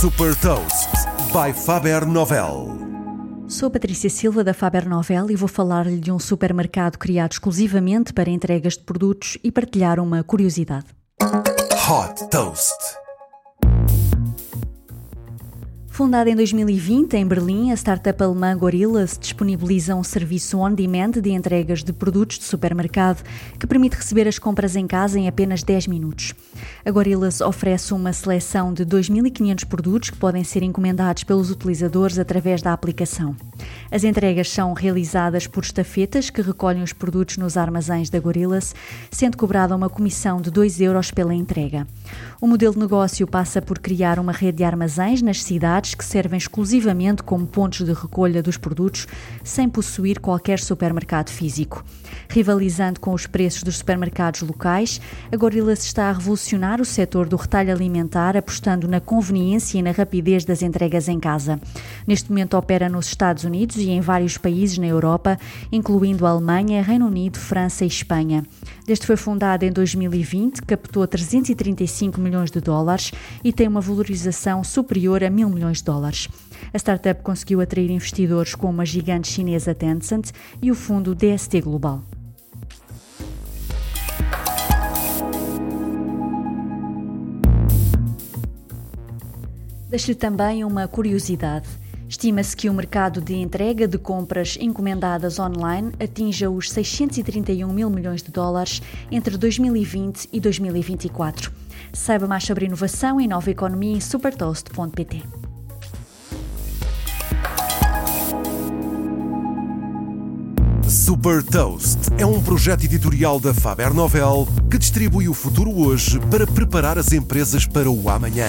Super Toast by Faber Novel. Sou Patrícia Silva da Faber Novel e vou falar-lhe de um supermercado criado exclusivamente para entregas de produtos e partilhar uma curiosidade. Hot Toast. Fundada em 2020 em Berlim, a startup alemã Gorillas disponibiliza um serviço on-demand de entregas de produtos de supermercado que permite receber as compras em casa em apenas 10 minutos. A Gorillas oferece uma seleção de 2.500 produtos que podem ser encomendados pelos utilizadores através da aplicação. As entregas são realizadas por estafetas que recolhem os produtos nos armazéns da Gorillas, sendo cobrada uma comissão de 2 euros pela entrega. O modelo de negócio passa por criar uma rede de armazéns nas cidades que servem exclusivamente como pontos de recolha dos produtos, sem possuir qualquer supermercado físico. Rivalizando com os preços dos supermercados locais, a Gorillas está a revolucionar o setor do retalho alimentar, apostando na conveniência e na rapidez das entregas em casa. Neste momento opera nos Estados Unidos e em vários países na Europa, incluindo Alemanha, Reino Unido, França e Espanha. Desde foi fundada em 2020, captou 335 milhões de dólares e tem uma valorização superior a mil milhões de dólares. A startup conseguiu atrair investidores como a gigante chinesa Tencent e o fundo DST Global. Deixo-lhe também uma curiosidade. Estima-se que o mercado de entrega de compras encomendadas online atinja os 631 mil milhões de dólares entre 2020 e 2024. Saiba mais sobre inovação e nova economia em supertoast.pt. Super Toast é um projeto editorial da Faber Novel que distribui o futuro hoje para preparar as empresas para o amanhã.